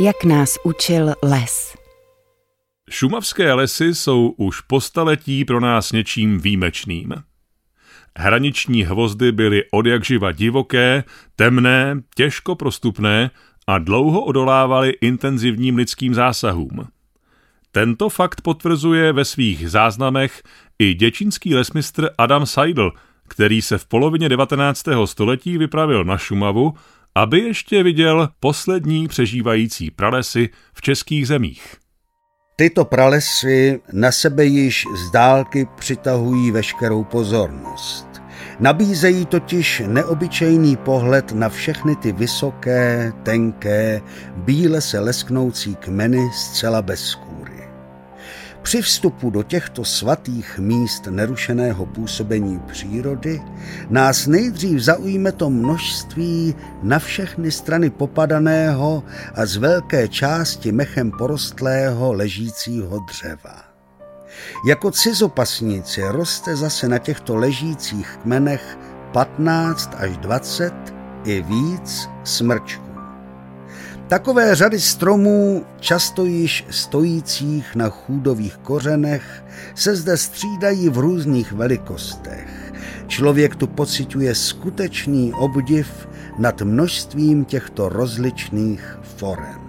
jak nás učil les. Šumavské lesy jsou už po staletí pro nás něčím výjimečným. Hraniční hvozdy byly odjakživa divoké, temné, těžko prostupné a dlouho odolávaly intenzivním lidským zásahům. Tento fakt potvrzuje ve svých záznamech i děčínský lesmistr Adam Seidel, který se v polovině 19. století vypravil na Šumavu, aby ještě viděl poslední přežívající pralesy v českých zemích. Tyto pralesy na sebe již z dálky přitahují veškerou pozornost. Nabízejí totiž neobyčejný pohled na všechny ty vysoké, tenké, bíle se lesknoucí kmeny zcela bez kůry. Při vstupu do těchto svatých míst nerušeného působení přírody nás nejdřív zaujme to množství na všechny strany popadaného a z velké části mechem porostlého ležícího dřeva. Jako cizopasníci roste zase na těchto ležících kmenech 15 až 20 i víc smrčků. Takové řady stromů, často již stojících na chůdových kořenech, se zde střídají v různých velikostech. Člověk tu pociťuje skutečný obdiv nad množstvím těchto rozličných forem.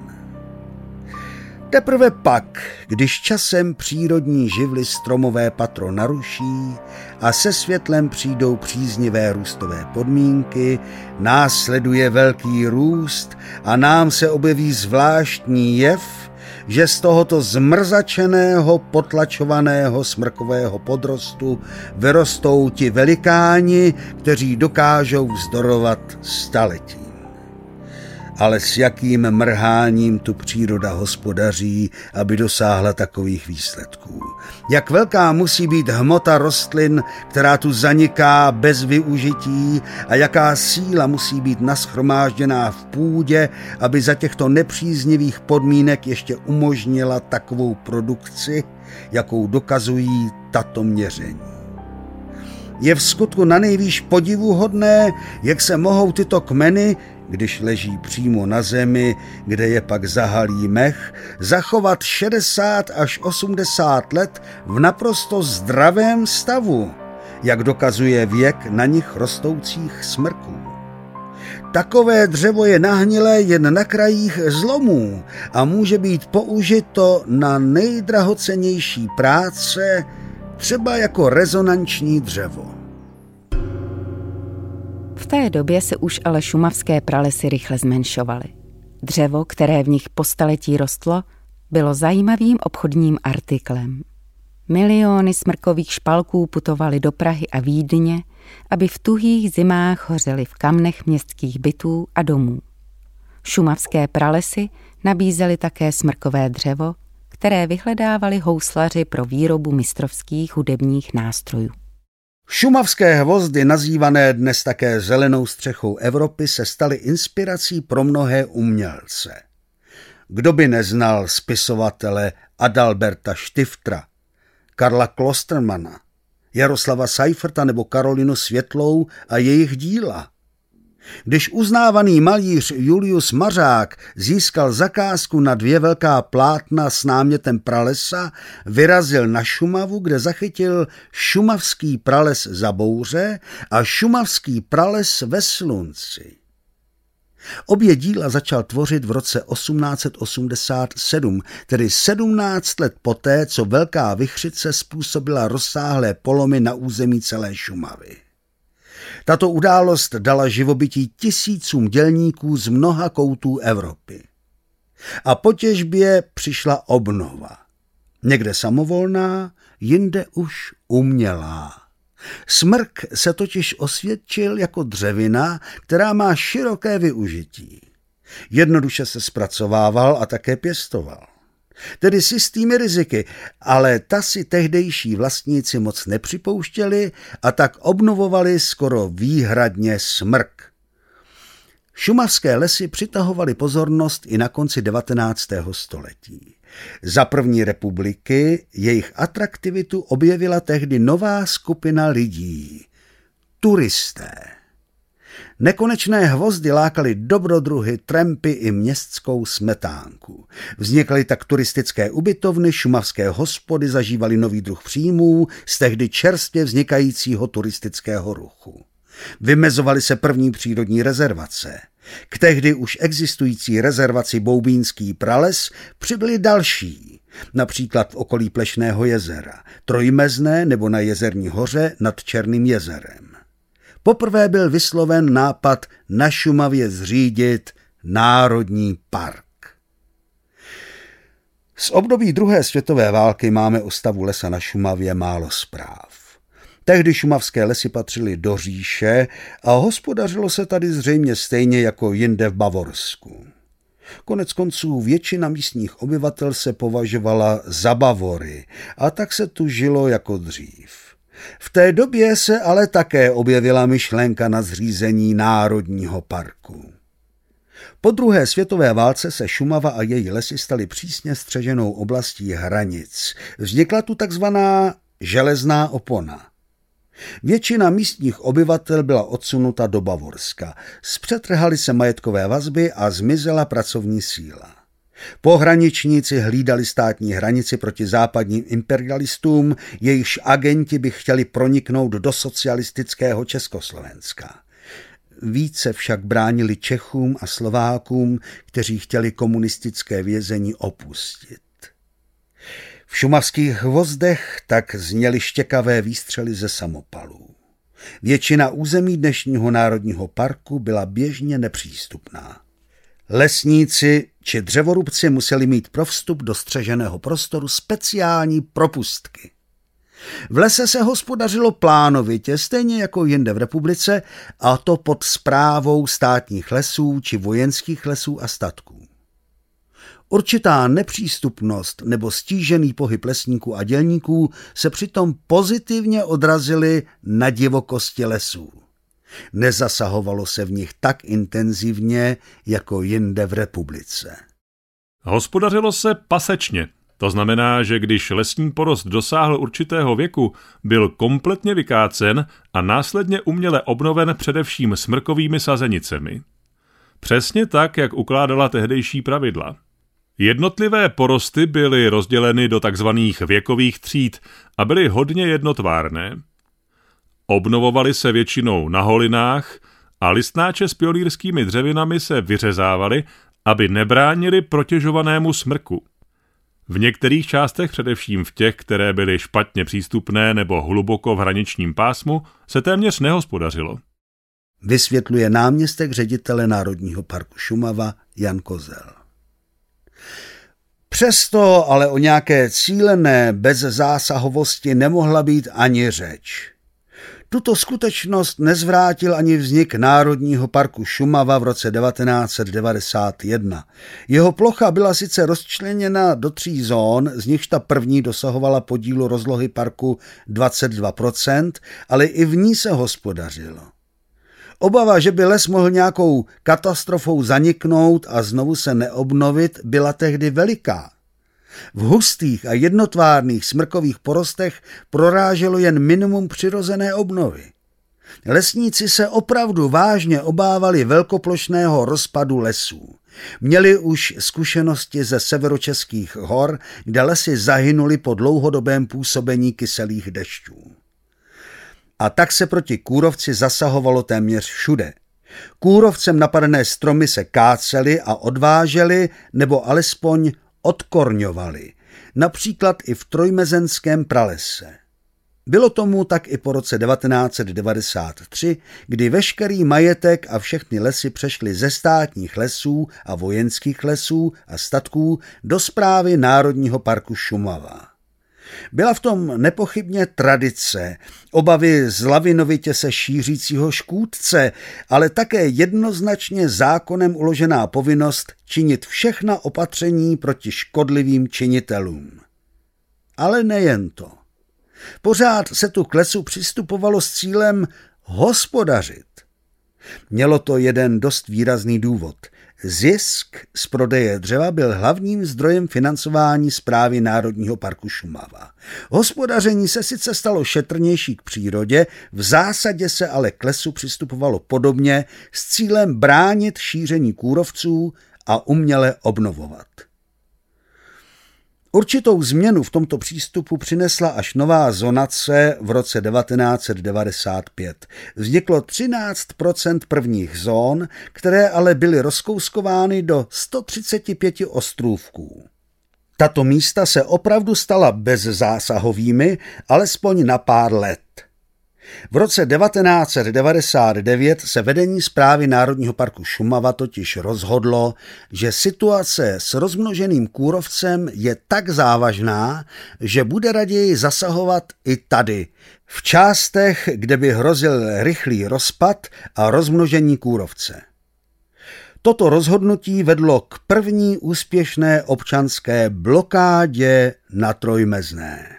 Teprve pak, když časem přírodní živly stromové patro naruší a se světlem přijdou příznivé růstové podmínky, následuje velký růst a nám se objeví zvláštní jev, že z tohoto zmrzačeného, potlačovaného smrkového podrostu vyrostou ti velikáni, kteří dokážou vzdorovat staletí ale s jakým mrháním tu příroda hospodaří, aby dosáhla takových výsledků. Jak velká musí být hmota rostlin, která tu zaniká bez využití a jaká síla musí být naschromážděná v půdě, aby za těchto nepříznivých podmínek ještě umožnila takovou produkci, jakou dokazují tato měření. Je v skutku na nejvýš podivuhodné, jak se mohou tyto kmeny když leží přímo na zemi, kde je pak zahalý mech, zachovat 60 až 80 let v naprosto zdravém stavu, jak dokazuje věk na nich rostoucích smrků. Takové dřevo je nahnilé jen na krajích zlomů a může být použito na nejdrahocenější práce, třeba jako rezonanční dřevo. V té době se už ale šumavské pralesy rychle zmenšovaly. Dřevo, které v nich po staletí rostlo, bylo zajímavým obchodním artiklem. Miliony smrkových špalků putovaly do Prahy a Vídně, aby v tuhých zimách hořely v kamnech městských bytů a domů. Šumavské pralesy nabízely také smrkové dřevo, které vyhledávali houslaři pro výrobu mistrovských hudebních nástrojů. Šumavské hvozdy, nazývané dnes také zelenou střechou Evropy, se staly inspirací pro mnohé umělce. Kdo by neznal spisovatele Adalberta Štiftra, Karla Klostermana, Jaroslava Seiferta nebo Karolinu Světlou a jejich díla – když uznávaný malíř Julius Mařák získal zakázku na dvě velká plátna s námětem pralesa, vyrazil na Šumavu, kde zachytil šumavský prales za bouře a šumavský prales ve slunci. Obě díla začal tvořit v roce 1887, tedy 17 let poté, co Velká vychřice způsobila rozsáhlé polomy na území celé Šumavy. Tato událost dala živobytí tisícům dělníků z mnoha koutů Evropy. A po těžbě přišla obnova. Někde samovolná, jinde už umělá. Smrk se totiž osvědčil jako dřevina, která má široké využití. Jednoduše se zpracovával a také pěstoval tedy s jistými riziky, ale ta si tehdejší vlastníci moc nepřipouštěli a tak obnovovali skoro výhradně smrk. Šumavské lesy přitahovaly pozornost i na konci 19. století. Za první republiky jejich atraktivitu objevila tehdy nová skupina lidí – turisté. Nekonečné hvozdy lákaly dobrodruhy, trempy i městskou smetánku. Vznikaly tak turistické ubytovny, šumavské hospody zažívaly nový druh příjmů z tehdy čerstvě vznikajícího turistického ruchu. Vymezovaly se první přírodní rezervace. K tehdy už existující rezervaci Boubínský prales přibyly další, například v okolí Plešného jezera, Trojmezné nebo na Jezerní hoře nad Černým jezerem. Poprvé byl vysloven nápad na Šumavě zřídit Národní park. Z období druhé světové války máme o stavu lesa na Šumavě málo zpráv. Tehdy šumavské lesy patřily do říše a hospodařilo se tady zřejmě stejně jako jinde v Bavorsku. Konec konců většina místních obyvatel se považovala za Bavory a tak se tu žilo jako dřív. V té době se ale také objevila myšlenka na zřízení Národního parku. Po druhé světové válce se Šumava a její lesy staly přísně střeženou oblastí hranic. Vznikla tu takzvaná železná opona. Většina místních obyvatel byla odsunuta do Bavorska. Zpřetrhaly se majetkové vazby a zmizela pracovní síla. Pohraničníci hlídali státní hranici proti západním imperialistům, jejichž agenti by chtěli proniknout do socialistického Československa. Více však bránili Čechům a Slovákům, kteří chtěli komunistické vězení opustit. V šumavských hvozdech tak zněly štěkavé výstřely ze samopalů. Většina území dnešního národního parku byla běžně nepřístupná. Lesníci či dřevorubci museli mít pro vstup do střeženého prostoru speciální propustky. V lese se hospodařilo plánovitě, stejně jako jinde v republice, a to pod správou státních lesů či vojenských lesů a statků. Určitá nepřístupnost nebo stížený pohyb lesníků a dělníků se přitom pozitivně odrazily na divokosti lesů. Nezasahovalo se v nich tak intenzivně jako jinde v republice. Hospodařilo se pasečně. To znamená, že když lesní porost dosáhl určitého věku, byl kompletně vykácen a následně uměle obnoven především smrkovými sazenicemi. Přesně tak, jak ukládala tehdejší pravidla – Jednotlivé porosty byly rozděleny do takzvaných věkových tříd a byly hodně jednotvárné. Obnovovaly se většinou na holinách a listnáče s pionýrskými dřevinami se vyřezávaly, aby nebránili protěžovanému smrku. V některých částech, především v těch, které byly špatně přístupné nebo hluboko v hraničním pásmu, se téměř nehospodařilo. Vysvětluje náměstek ředitele Národního parku Šumava Jan Kozel. Přesto ale o nějaké cílené bezzásahovosti nemohla být ani řeč. Tuto skutečnost nezvrátil ani vznik Národního parku Šumava v roce 1991. Jeho plocha byla sice rozčleněna do tří zón, z nichž ta první dosahovala podílu rozlohy parku 22%, ale i v ní se hospodařilo. Obava, že by les mohl nějakou katastrofou zaniknout a znovu se neobnovit, byla tehdy veliká. V hustých a jednotvárných smrkových porostech proráželo jen minimum přirozené obnovy. Lesníci se opravdu vážně obávali velkoplošného rozpadu lesů. Měli už zkušenosti ze severočeských hor, kde lesy zahynuly po dlouhodobém působení kyselých dešťů a tak se proti kůrovci zasahovalo téměř všude. Kůrovcem napadené stromy se kácely a odvážely nebo alespoň odkorňovaly, například i v trojmezenském pralese. Bylo tomu tak i po roce 1993, kdy veškerý majetek a všechny lesy přešly ze státních lesů a vojenských lesů a statků do zprávy Národního parku Šumava. Byla v tom nepochybně tradice, obavy z lavinovitě se šířícího škůdce, ale také jednoznačně zákonem uložená povinnost činit všechna opatření proti škodlivým činitelům. Ale nejen to. Pořád se tu k lesu přistupovalo s cílem hospodařit. Mělo to jeden dost výrazný důvod. Zisk z prodeje dřeva byl hlavním zdrojem financování zprávy Národního parku Šumava. Hospodaření se sice stalo šetrnější k přírodě, v zásadě se ale k lesu přistupovalo podobně s cílem bránit šíření kůrovců a uměle obnovovat. Určitou změnu v tomto přístupu přinesla až nová zonace v roce 1995. Vzniklo 13% prvních zón, které ale byly rozkouskovány do 135 ostrůvků. Tato místa se opravdu stala bezzásahovými, alespoň na pár let. V roce 1999 se vedení zprávy Národního parku Šumava totiž rozhodlo, že situace s rozmnoženým kůrovcem je tak závažná, že bude raději zasahovat i tady, v částech, kde by hrozil rychlý rozpad a rozmnožení kůrovce. Toto rozhodnutí vedlo k první úspěšné občanské blokádě na Trojmezné.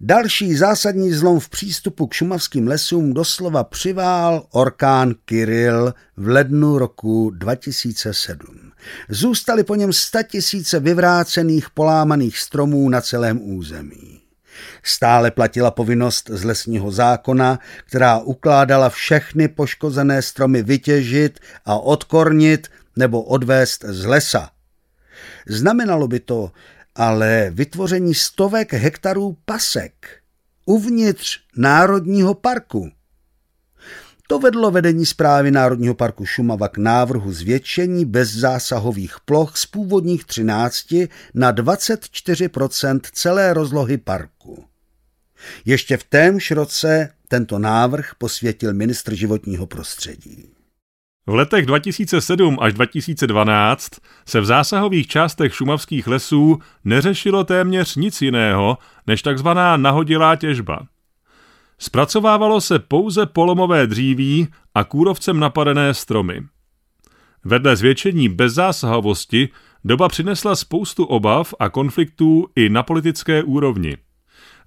Další zásadní zlom v přístupu k šumavským lesům doslova přivál orkán Kirill v lednu roku 2007. Zůstaly po něm tisíce vyvrácených polámaných stromů na celém území. Stále platila povinnost z lesního zákona, která ukládala všechny poškozené stromy vytěžit a odkornit nebo odvést z lesa. Znamenalo by to, ale vytvoření stovek hektarů pasek uvnitř Národního parku. To vedlo vedení zprávy Národního parku Šumava k návrhu zvětšení bezzásahových ploch z původních 13 na 24% celé rozlohy parku. Ještě v témž roce tento návrh posvětil ministr životního prostředí. V letech 2007 až 2012 se v zásahových částech šumavských lesů neřešilo téměř nic jiného než takzvaná nahodilá těžba. Zpracovávalo se pouze polomové dříví a kůrovcem napadené stromy. Vedle zvětšení bezzásahovosti doba přinesla spoustu obav a konfliktů i na politické úrovni.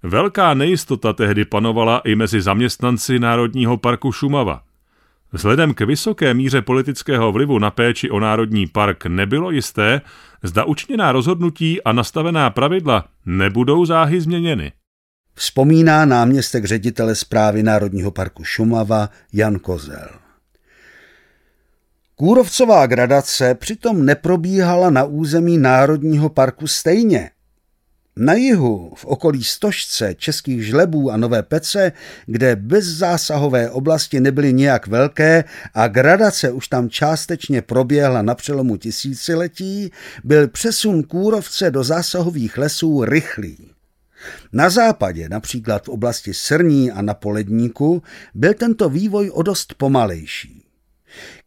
Velká nejistota tehdy panovala i mezi zaměstnanci Národního parku Šumava – Vzhledem k vysoké míře politického vlivu na péči o národní park nebylo jisté, zda učiněná rozhodnutí a nastavená pravidla nebudou záhy změněny. Vzpomíná náměstek ředitele zprávy Národního parku Šumava Jan Kozel. Kůrovcová gradace přitom neprobíhala na území Národního parku stejně – na jihu, v okolí Stožce, Českých žlebů a Nové Pece, kde bezzásahové oblasti nebyly nijak velké a gradace už tam částečně proběhla na přelomu tisíciletí, byl přesun kůrovce do zásahových lesů rychlý. Na západě, například v oblasti Srní a na Poledníku, byl tento vývoj o dost pomalejší.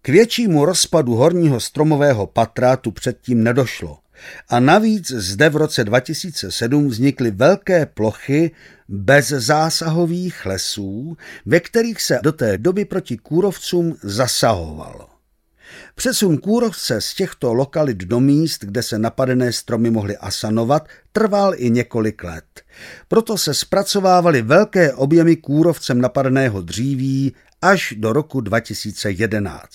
K většímu rozpadu horního stromového patra tu předtím nedošlo. A navíc zde v roce 2007 vznikly velké plochy bez zásahových lesů, ve kterých se do té doby proti kůrovcům zasahovalo. Přesun kůrovce z těchto lokalit do míst, kde se napadené stromy mohly asanovat, trval i několik let. Proto se zpracovávaly velké objemy kůrovcem napadeného dříví až do roku 2011.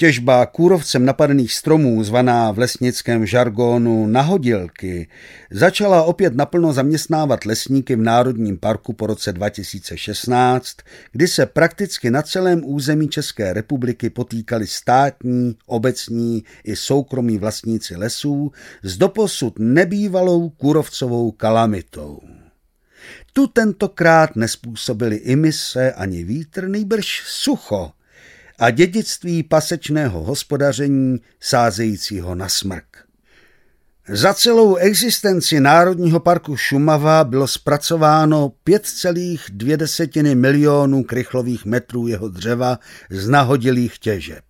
Těžba kůrovcem napadených stromů, zvaná v lesnickém žargonu nahodilky, začala opět naplno zaměstnávat lesníky v Národním parku po roce 2016, kdy se prakticky na celém území České republiky potýkali státní, obecní i soukromí vlastníci lesů s doposud nebývalou kůrovcovou kalamitou. Tu tentokrát nespůsobili imise ani vítr, nejbrž sucho, a dědictví pasečného hospodaření sázejícího na smrk. Za celou existenci Národního parku Šumava bylo zpracováno 5,2 milionů krychlových metrů jeho dřeva z nahodilých těžeb.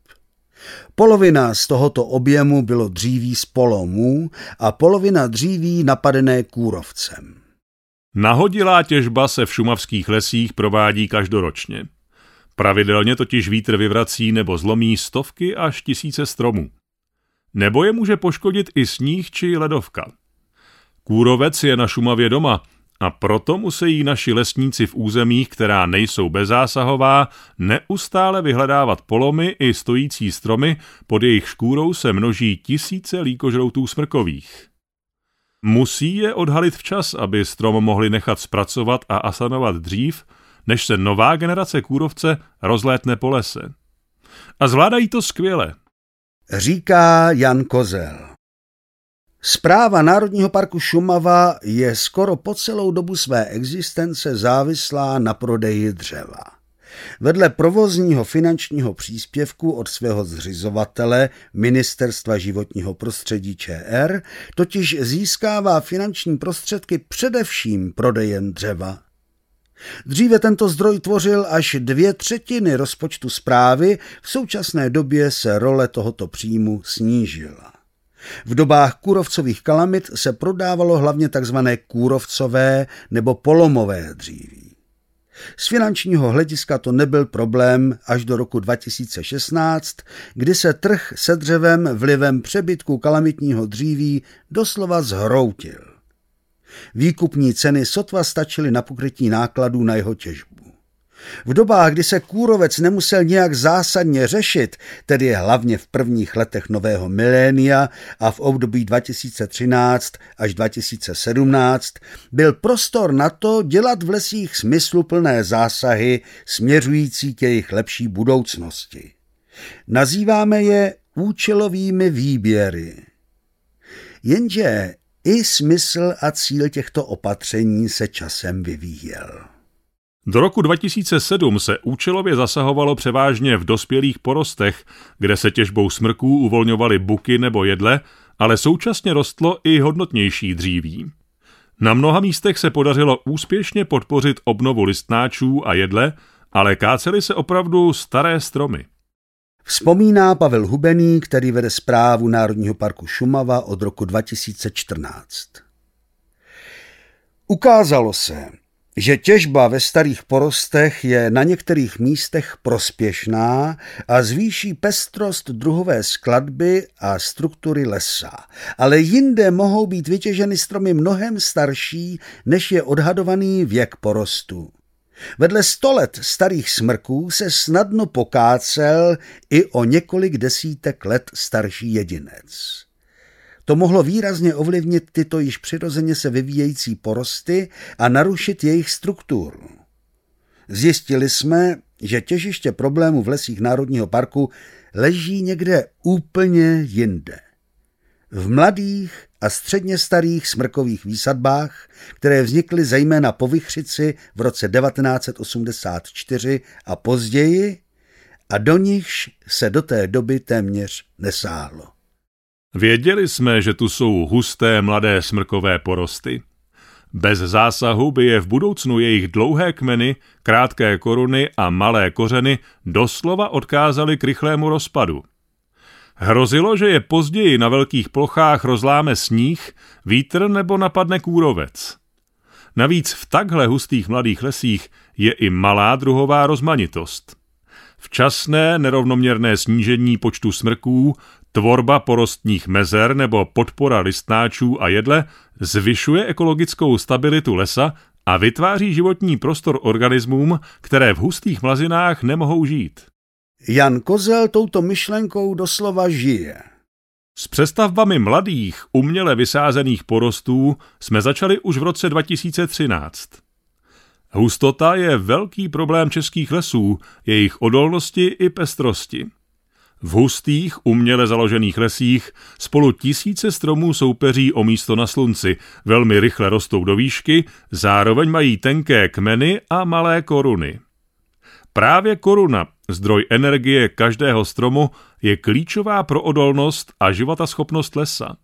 Polovina z tohoto objemu bylo dříví z polomů a polovina dříví napadené kůrovcem. Nahodilá těžba se v šumavských lesích provádí každoročně. Pravidelně totiž vítr vyvrací nebo zlomí stovky až tisíce stromů. Nebo je může poškodit i sníh či ledovka. Kůrovec je na Šumavě doma A proto musí naši lesníci v územích, která nejsou bezzásahová, neustále vyhledávat polomy i stojící stromy, pod jejich škůrou se množí tisíce líkožroutů smrkových. Musí je odhalit včas, aby strom mohli nechat zpracovat a asanovat dřív, než se nová generace kůrovce rozlétne po lese. A zvládají to skvěle. Říká Jan Kozel. Zpráva Národního parku Šumava je skoro po celou dobu své existence závislá na prodeji dřeva. Vedle provozního finančního příspěvku od svého zřizovatele Ministerstva životního prostředí ČR totiž získává finanční prostředky především prodejem dřeva. Dříve tento zdroj tvořil až dvě třetiny rozpočtu zprávy, v současné době se role tohoto příjmu snížila. V dobách kůrovcových kalamit se prodávalo hlavně tzv. kůrovcové nebo polomové dříví. Z finančního hlediska to nebyl problém až do roku 2016, kdy se trh se dřevem vlivem přebytku kalamitního dříví doslova zhroutil. Výkupní ceny sotva stačily na pokrytí nákladů na jeho těžbu. V dobách, kdy se kůrovec nemusel nějak zásadně řešit, tedy hlavně v prvních letech nového milénia a v období 2013 až 2017, byl prostor na to dělat v lesích smysluplné zásahy směřující k jejich lepší budoucnosti. Nazýváme je účelovými výběry. Jenže i smysl a cíl těchto opatření se časem vyvíjel. Do roku 2007 se účelově zasahovalo převážně v dospělých porostech, kde se těžbou smrků uvolňovaly buky nebo jedle, ale současně rostlo i hodnotnější dříví. Na mnoha místech se podařilo úspěšně podpořit obnovu listnáčů a jedle, ale kácely se opravdu staré stromy. Vzpomíná Pavel Hubený, který vede zprávu Národního parku Šumava od roku 2014. Ukázalo se, že těžba ve starých porostech je na některých místech prospěšná a zvýší pestrost druhové skladby a struktury lesa, ale jinde mohou být vytěženy stromy mnohem starší, než je odhadovaný věk porostu. Vedle sto let starých smrků se snadno pokácel i o několik desítek let starší jedinec. To mohlo výrazně ovlivnit tyto již přirozeně se vyvíjející porosty a narušit jejich strukturu. Zjistili jsme, že těžiště problému v lesích Národního parku leží někde úplně jinde. V mladých a středně starých smrkových výsadbách, které vznikly zejména po Vychřici v roce 1984 a později, a do nichž se do té doby téměř nesáhlo. Věděli jsme, že tu jsou husté mladé smrkové porosty. Bez zásahu by je v budoucnu jejich dlouhé kmeny, krátké koruny a malé kořeny doslova odkázali k rychlému rozpadu. Hrozilo, že je později na velkých plochách rozláme sníh, vítr nebo napadne kůrovec. Navíc v takhle hustých mladých lesích je i malá druhová rozmanitost. Včasné nerovnoměrné snížení počtu smrků Tvorba porostních mezer nebo podpora listnáčů a jedle zvyšuje ekologickou stabilitu lesa a vytváří životní prostor organismům, které v hustých mlazinách nemohou žít. Jan Kozel touto myšlenkou doslova žije. S přestavbami mladých, uměle vysázených porostů jsme začali už v roce 2013. Hustota je velký problém českých lesů, jejich odolnosti i pestrosti. V hustých, uměle založených lesích spolu tisíce stromů soupeří o místo na slunci, velmi rychle rostou do výšky, zároveň mají tenké kmeny a malé koruny. Právě koruna, zdroj energie každého stromu, je klíčová pro odolnost a životaschopnost lesa.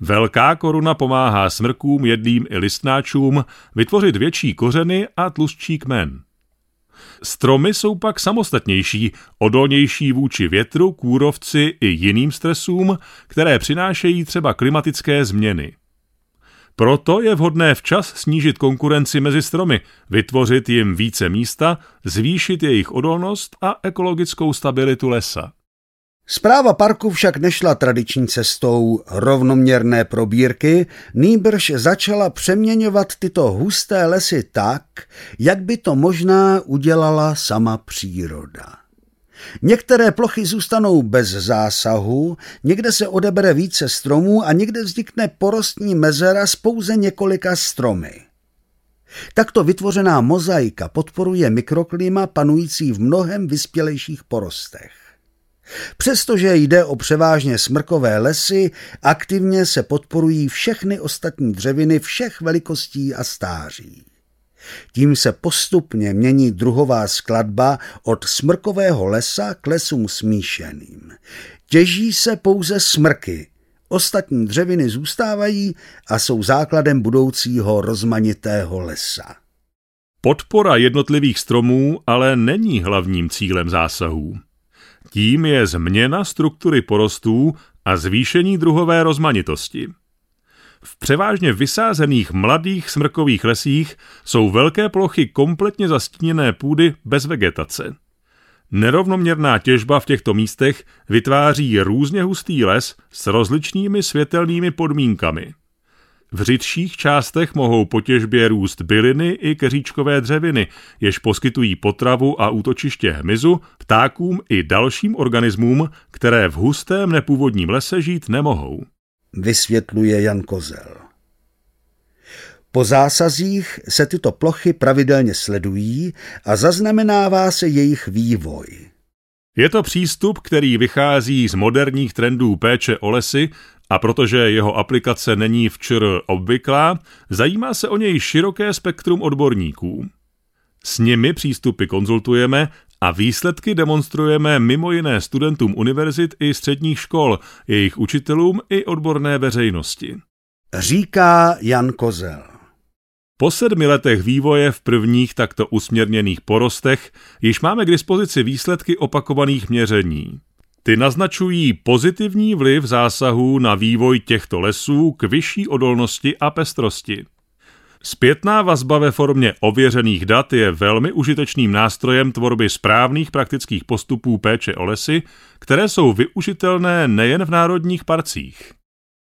Velká koruna pomáhá smrkům, jedlým i listnáčům vytvořit větší kořeny a tlustší kmen. Stromy jsou pak samostatnější, odolnější vůči větru, kůrovci i jiným stresům, které přinášejí třeba klimatické změny. Proto je vhodné včas snížit konkurenci mezi stromy, vytvořit jim více místa, zvýšit jejich odolnost a ekologickou stabilitu lesa. Zpráva parku však nešla tradiční cestou rovnoměrné probírky, nýbrž začala přeměňovat tyto husté lesy tak, jak by to možná udělala sama příroda. Některé plochy zůstanou bez zásahu, někde se odebere více stromů a někde vznikne porostní mezera s pouze několika stromy. Takto vytvořená mozaika podporuje mikroklima panující v mnohem vyspělejších porostech. Přestože jde o převážně smrkové lesy, aktivně se podporují všechny ostatní dřeviny všech velikostí a stáří. Tím se postupně mění druhová skladba od smrkového lesa k lesům smíšeným. Těží se pouze smrky, ostatní dřeviny zůstávají a jsou základem budoucího rozmanitého lesa. Podpora jednotlivých stromů ale není hlavním cílem zásahů. Tím je změna struktury porostů a zvýšení druhové rozmanitosti. V převážně vysázených mladých smrkových lesích jsou velké plochy kompletně zastíněné půdy bez vegetace. Nerovnoměrná těžba v těchto místech vytváří různě hustý les s rozličnými světelnými podmínkami. V řidších částech mohou po těžbě růst byliny i keříčkové dřeviny, jež poskytují potravu a útočiště hmyzu, ptákům i dalším organismům, které v hustém nepůvodním lese žít nemohou. Vysvětluje Jan Kozel. Po zásazích se tyto plochy pravidelně sledují a zaznamenává se jejich vývoj. Je to přístup, který vychází z moderních trendů péče o lesy a protože jeho aplikace není včer obvyklá, zajímá se o něj široké spektrum odborníků. S nimi přístupy konzultujeme a výsledky demonstrujeme mimo jiné studentům univerzit i středních škol, jejich učitelům i odborné veřejnosti. Říká Jan Kozel. Po sedmi letech vývoje v prvních takto usměrněných porostech již máme k dispozici výsledky opakovaných měření. Ty naznačují pozitivní vliv zásahů na vývoj těchto lesů k vyšší odolnosti a pestrosti. Zpětná vazba ve formě ověřených dat je velmi užitečným nástrojem tvorby správných praktických postupů péče o lesy, které jsou využitelné nejen v národních parcích.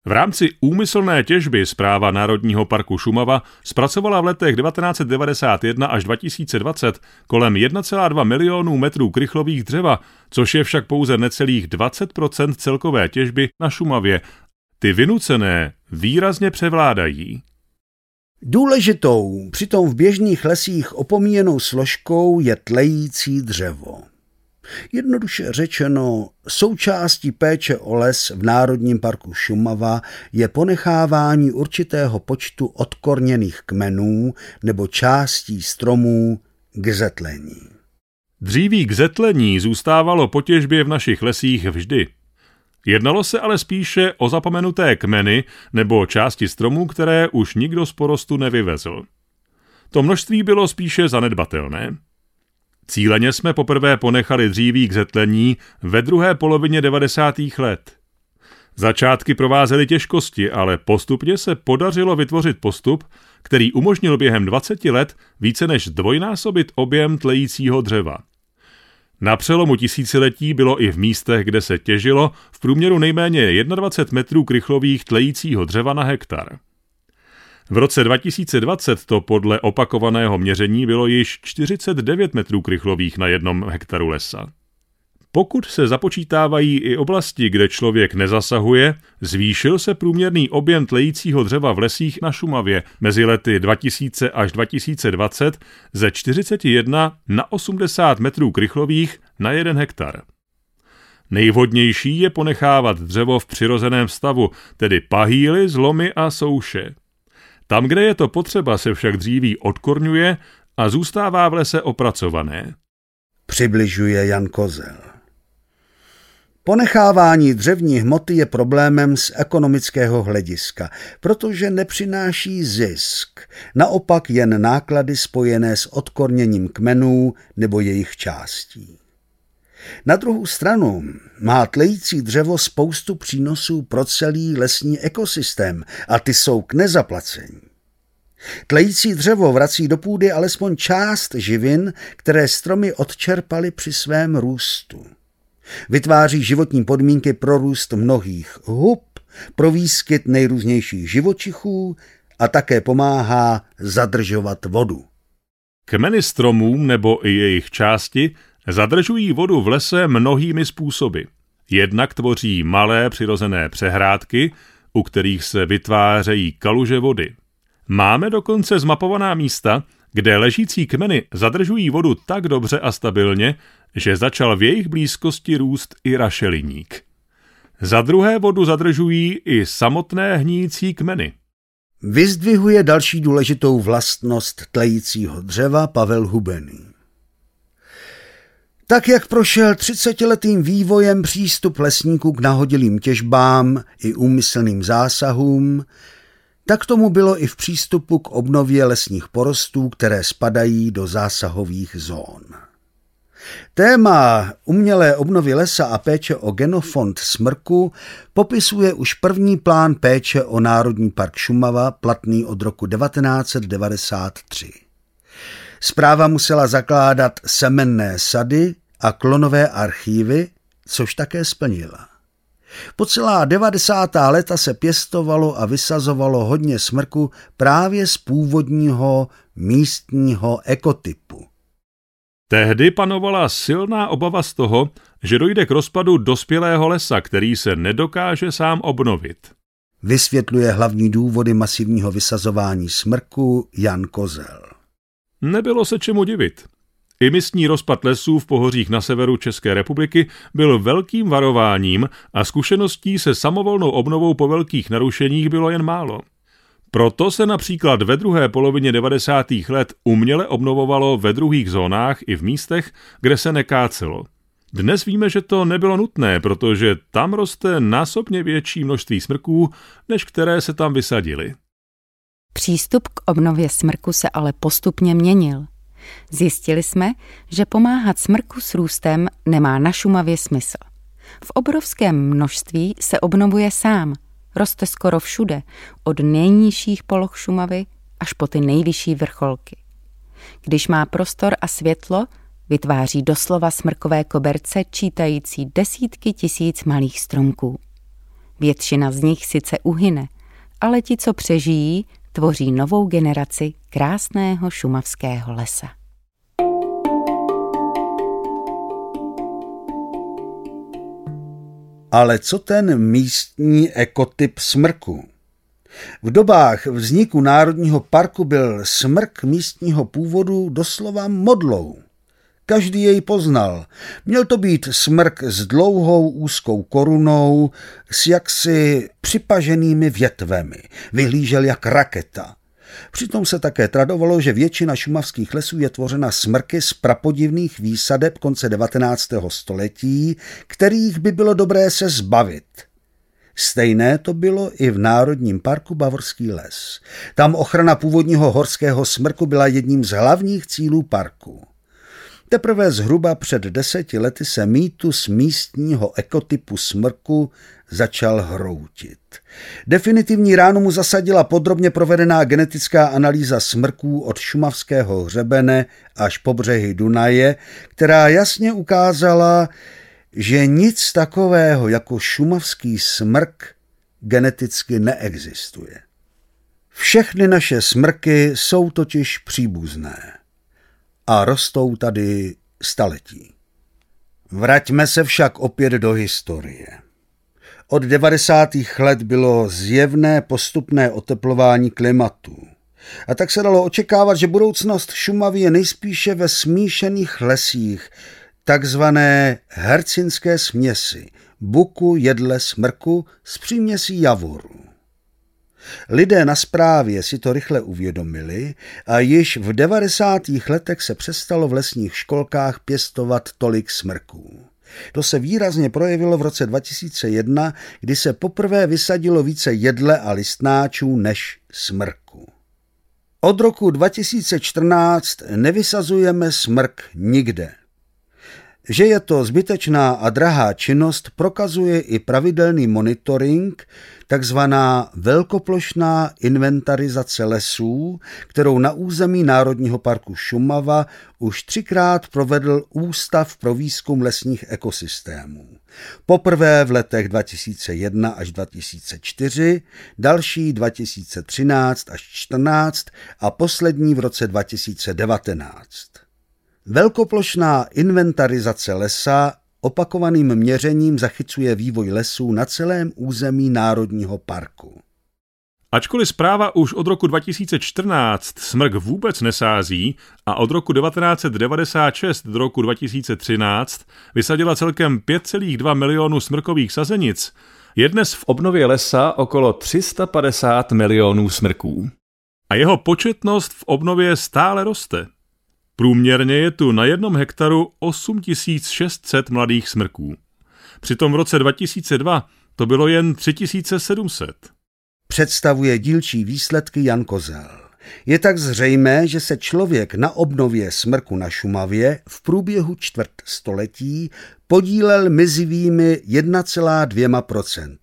V rámci úmyslné těžby zpráva Národního parku Šumava zpracovala v letech 1991 až 2020 kolem 1,2 milionů metrů krychlových dřeva, což je však pouze necelých 20% celkové těžby na Šumavě. Ty vynucené výrazně převládají. Důležitou, přitom v běžných lesích opomíjenou složkou je tlející dřevo. Jednoduše řečeno, součástí péče o les v Národním parku Šumava je ponechávání určitého počtu odkorněných kmenů nebo částí stromů k zetlení. Dříví k zetlení zůstávalo po těžbě v našich lesích vždy. Jednalo se ale spíše o zapomenuté kmeny nebo části stromů, které už nikdo z porostu nevyvezl. To množství bylo spíše zanedbatelné. Cíleně jsme poprvé ponechali dříví k zetlení ve druhé polovině 90. let. Začátky provázely těžkosti, ale postupně se podařilo vytvořit postup, který umožnil během 20 let více než dvojnásobit objem tlejícího dřeva. Na přelomu tisíciletí bylo i v místech, kde se těžilo, v průměru nejméně 21 metrů krychlových tlejícího dřeva na hektar. V roce 2020 to podle opakovaného měření bylo již 49 metrů krychlových na jednom hektaru lesa. Pokud se započítávají i oblasti, kde člověk nezasahuje, zvýšil se průměrný objem tlejícího dřeva v lesích na Šumavě mezi lety 2000 až 2020 ze 41 na 80 metrů krychlových na jeden hektar. Nejvhodnější je ponechávat dřevo v přirozeném stavu, tedy pahýly, zlomy a souše. Tam, kde je to potřeba, se však dříví odkorňuje a zůstává v lese opracované. Přibližuje Jan Kozel. Ponechávání dřevní hmoty je problémem z ekonomického hlediska, protože nepřináší zisk, naopak jen náklady spojené s odkorněním kmenů nebo jejich částí. Na druhou stranu má tlející dřevo spoustu přínosů pro celý lesní ekosystém a ty jsou k nezaplacení. Tlející dřevo vrací do půdy alespoň část živin, které stromy odčerpaly při svém růstu. Vytváří životní podmínky pro růst mnohých hub, pro výskyt nejrůznějších živočichů a také pomáhá zadržovat vodu. Kmeny stromů nebo i jejich části zadržují vodu v lese mnohými způsoby. Jednak tvoří malé přirozené přehrádky, u kterých se vytvářejí kaluže vody. Máme dokonce zmapovaná místa, kde ležící kmeny zadržují vodu tak dobře a stabilně, že začal v jejich blízkosti růst i rašeliník. Za druhé vodu zadržují i samotné hníjící kmeny. Vyzdvihuje další důležitou vlastnost tlejícího dřeva Pavel Hubený. Tak jak prošel třicetiletým vývojem přístup lesníků k nahodilým těžbám i úmyslným zásahům, tak tomu bylo i v přístupu k obnově lesních porostů, které spadají do zásahových zón. Téma umělé obnovy lesa a péče o genofond smrku popisuje už první plán péče o Národní park Šumava, platný od roku 1993. Zpráva musela zakládat semenné sady a klonové archívy, což také splnila. Po celá 90. léta se pěstovalo a vysazovalo hodně smrku právě z původního místního ekotypu. Tehdy panovala silná obava z toho, že dojde k rozpadu dospělého lesa, který se nedokáže sám obnovit. Vysvětluje hlavní důvody masivního vysazování smrku Jan Kozel. Nebylo se čemu divit. Imistní rozpad lesů v pohořích na severu České republiky byl velkým varováním a zkušeností se samovolnou obnovou po velkých narušeních bylo jen málo. Proto se například ve druhé polovině 90. let uměle obnovovalo ve druhých zónách i v místech, kde se nekácelo. Dnes víme, že to nebylo nutné, protože tam roste násobně větší množství smrků, než které se tam vysadily. Přístup k obnově smrku se ale postupně měnil. Zjistili jsme, že pomáhat smrku s růstem nemá na Šumavě smysl. V obrovském množství se obnovuje sám. Roste skoro všude, od nejnižších poloh Šumavy až po ty nejvyšší vrcholky. Když má prostor a světlo, vytváří doslova smrkové koberce čítající desítky tisíc malých stromků. Většina z nich sice uhyne, ale ti, co přežijí, tvoří novou generaci krásného šumavského lesa. Ale co ten místní ekotyp smrku? V dobách vzniku Národního parku byl smrk místního původu doslova modlou. Každý jej poznal. Měl to být smrk s dlouhou úzkou korunou, s jaksi připaženými větvemi. Vyhlížel jak raketa. Přitom se také tradovalo, že většina šumavských lesů je tvořena smrky z prapodivných výsadeb konce 19. století, kterých by bylo dobré se zbavit. Stejné to bylo i v Národním parku Bavorský les. Tam ochrana původního horského smrku byla jedním z hlavních cílů parku. Teprve zhruba před deseti lety se mýtus místního ekotypu smrku začal hroutit. Definitivní ránu mu zasadila podrobně provedená genetická analýza smrků od šumavského hřebene až po břehy Dunaje, která jasně ukázala, že nic takového jako šumavský smrk geneticky neexistuje. Všechny naše smrky jsou totiž příbuzné a rostou tady staletí. Vraťme se však opět do historie. Od 90. let bylo zjevné postupné oteplování klimatu. A tak se dalo očekávat, že budoucnost Šumavy je nejspíše ve smíšených lesích, takzvané hercinské směsi, buku, jedle, smrku s příměsí javoru. Lidé na správě si to rychle uvědomili a již v 90. letech se přestalo v lesních školkách pěstovat tolik smrků. To se výrazně projevilo v roce 2001, kdy se poprvé vysadilo více jedle a listnáčů než smrku. Od roku 2014 nevysazujeme smrk nikde. Že je to zbytečná a drahá činnost, prokazuje i pravidelný monitoring, takzvaná velkoplošná inventarizace lesů, kterou na území Národního parku Šumava už třikrát provedl Ústav pro výzkum lesních ekosystémů. Poprvé v letech 2001 až 2004, další 2013 až 2014 a poslední v roce 2019. Velkoplošná inventarizace lesa opakovaným měřením zachycuje vývoj lesů na celém území Národního parku. Ačkoliv zpráva už od roku 2014 smrk vůbec nesází a od roku 1996 do roku 2013 vysadila celkem 5,2 milionů smrkových sazenic, je dnes v obnově lesa okolo 350 milionů smrků. A jeho početnost v obnově stále roste. Průměrně je tu na jednom hektaru 8600 mladých smrků. Přitom v roce 2002 to bylo jen 3700. Představuje dílčí výsledky Jan Kozel. Je tak zřejmé, že se člověk na obnově smrku na Šumavě v průběhu čtvrt století podílel mizivými 1,2%.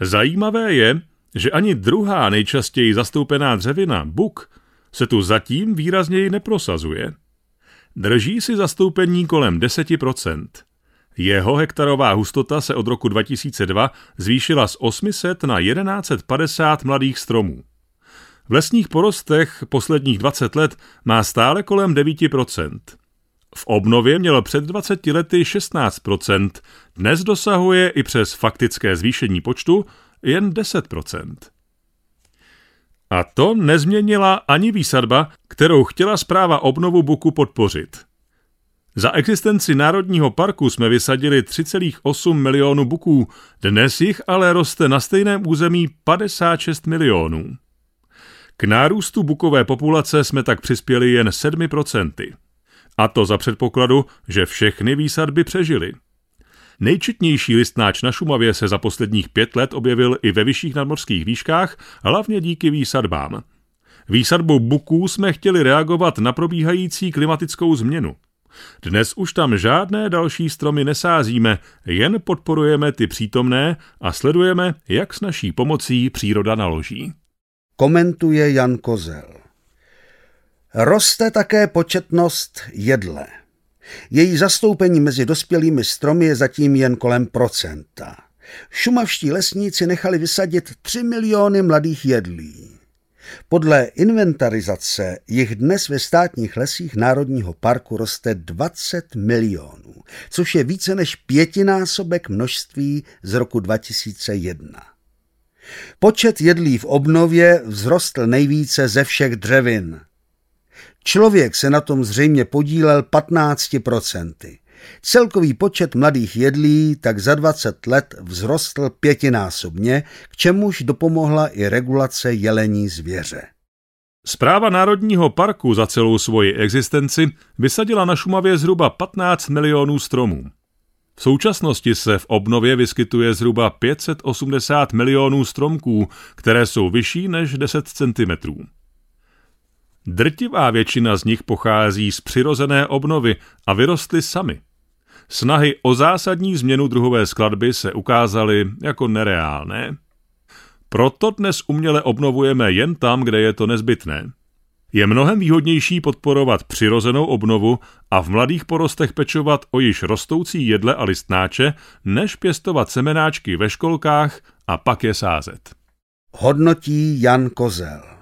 Zajímavé je, že ani druhá nejčastěji zastoupená dřevina, buk, se tu zatím výrazněji neprosazuje. Drží si zastoupení kolem 10%. Jeho hektarová hustota se od roku 2002 zvýšila z 800 na 1150 mladých stromů. V lesních porostech posledních 20 let má stále kolem 9%. V obnově měl před 20 lety 16%, dnes dosahuje i přes faktické zvýšení počtu jen 10%. A to nezměnila ani výsadba, kterou chtěla zpráva obnovu Buku podpořit. Za existenci Národního parku jsme vysadili 3,8 milionů buků, dnes jich ale roste na stejném území 56 milionů. K nárůstu bukové populace jsme tak přispěli jen 7%. A to za předpokladu, že všechny výsadby přežily. Nejčetnější listnáč na Šumavě se za posledních pět let objevil i ve vyšších nadmorských výškách, hlavně díky výsadbám. Výsadbou buků jsme chtěli reagovat na probíhající klimatickou změnu. Dnes už tam žádné další stromy nesázíme, jen podporujeme ty přítomné a sledujeme, jak s naší pomocí příroda naloží. Komentuje Jan Kozel. Roste také početnost jedle. Její zastoupení mezi dospělými stromy je zatím jen kolem procenta. Šumavští lesníci nechali vysadit 3 miliony mladých jedlí. Podle inventarizace jich dnes ve státních lesích Národního parku roste 20 milionů, což je více než pětinásobek množství z roku 2001. Počet jedlí v obnově vzrostl nejvíce ze všech dřevin. Člověk se na tom zřejmě podílel 15%. Celkový počet mladých jedlí tak za 20 let vzrostl pětinásobně, k čemuž dopomohla i regulace jelení zvěře. Zpráva Národního parku za celou svoji existenci vysadila na Šumavě zhruba 15 milionů stromů. V současnosti se v obnově vyskytuje zhruba 580 milionů stromků, které jsou vyšší než 10 cm. Drtivá většina z nich pochází z přirozené obnovy a vyrostly sami. Snahy o zásadní změnu druhové skladby se ukázaly jako nereálné. Proto dnes uměle obnovujeme jen tam, kde je to nezbytné. Je mnohem výhodnější podporovat přirozenou obnovu a v mladých porostech pečovat o již rostoucí jedle a listnáče, než pěstovat semenáčky ve školkách a pak je sázet. Hodnotí Jan Kozel.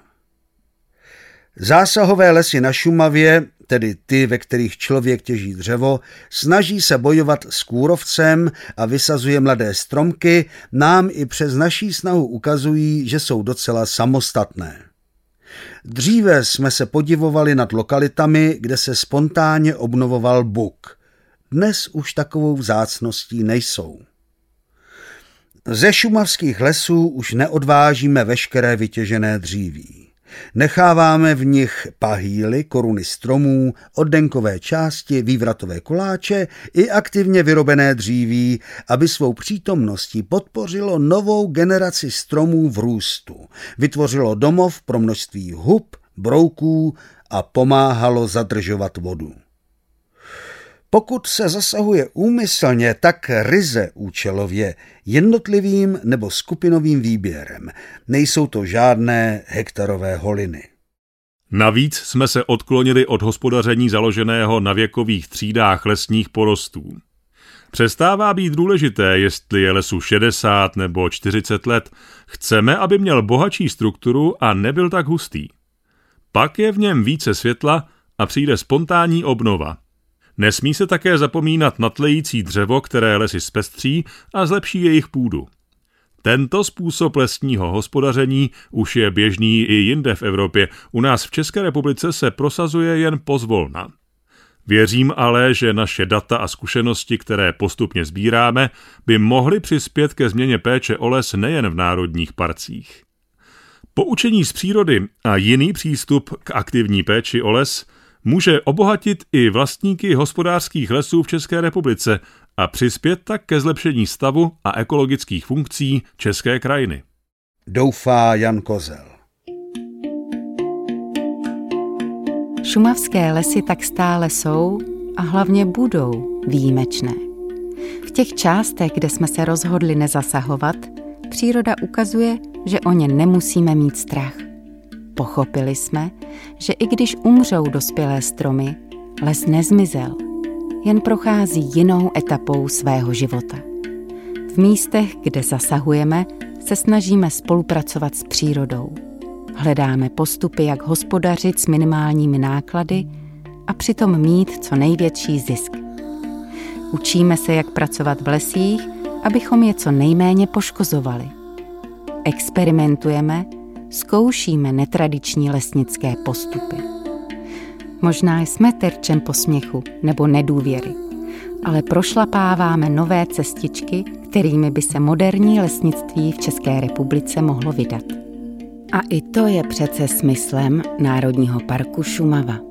Zásahové lesy na Šumavě, tedy ty, ve kterých člověk těží dřevo, snaží se bojovat s kůrovcem a vysazuje mladé stromky, nám i přes naší snahu ukazují, že jsou docela samostatné. Dříve jsme se podivovali nad lokalitami, kde se spontánně obnovoval buk. Dnes už takovou vzácností nejsou. Ze šumavských lesů už neodvážíme veškeré vytěžené dříví. Necháváme v nich pahýly, koruny stromů, oddenkové části, vývratové koláče i aktivně vyrobené dříví, aby svou přítomností podpořilo novou generaci stromů v růstu, vytvořilo domov pro množství hub, brouků a pomáhalo zadržovat vodu. Pokud se zasahuje úmyslně, tak ryze účelově, jednotlivým nebo skupinovým výběrem. Nejsou to žádné hektarové holiny. Navíc jsme se odklonili od hospodaření založeného na věkových třídách lesních porostů. Přestává být důležité, jestli je lesu 60 nebo 40 let. Chceme, aby měl bohatší strukturu a nebyl tak hustý. Pak je v něm více světla a přijde spontánní obnova. Nesmí se také zapomínat na tlející dřevo, které lesy zpestří a zlepší jejich půdu. Tento způsob lesního hospodaření už je běžný i jinde v Evropě. U nás v České republice se prosazuje jen pozvolna. Věřím ale, že naše data a zkušenosti, které postupně sbíráme, by mohly přispět ke změně péče o les nejen v národních parcích. Poučení z přírody a jiný přístup k aktivní péči o les může obohatit i vlastníky hospodářských lesů v České republice a přispět tak ke zlepšení stavu a ekologických funkcí české krajiny. Doufá Jan Kozel. Šumavské lesy tak stále jsou a hlavně budou výjimečné. V těch částech, kde jsme se rozhodli nezasahovat, příroda ukazuje, že o ně nemusíme mít strach. Pochopili jsme, že i když umřou dospělé stromy, les nezmizel, jen prochází jinou etapou svého života. V místech, kde zasahujeme, se snažíme spolupracovat s přírodou. Hledáme postupy, jak hospodařit s minimálními náklady a přitom mít co největší zisk. Učíme se, jak pracovat v lesích, abychom je co nejméně poškozovali. Experimentujeme, zkoušíme netradiční lesnické postupy. Možná jsme terčem posměchu nebo nedůvěry, ale prošlapáváme nové cestičky, kterými by se moderní lesnictví v České republice mohlo vydat. A i to je přece smyslem Národního parku Šumava.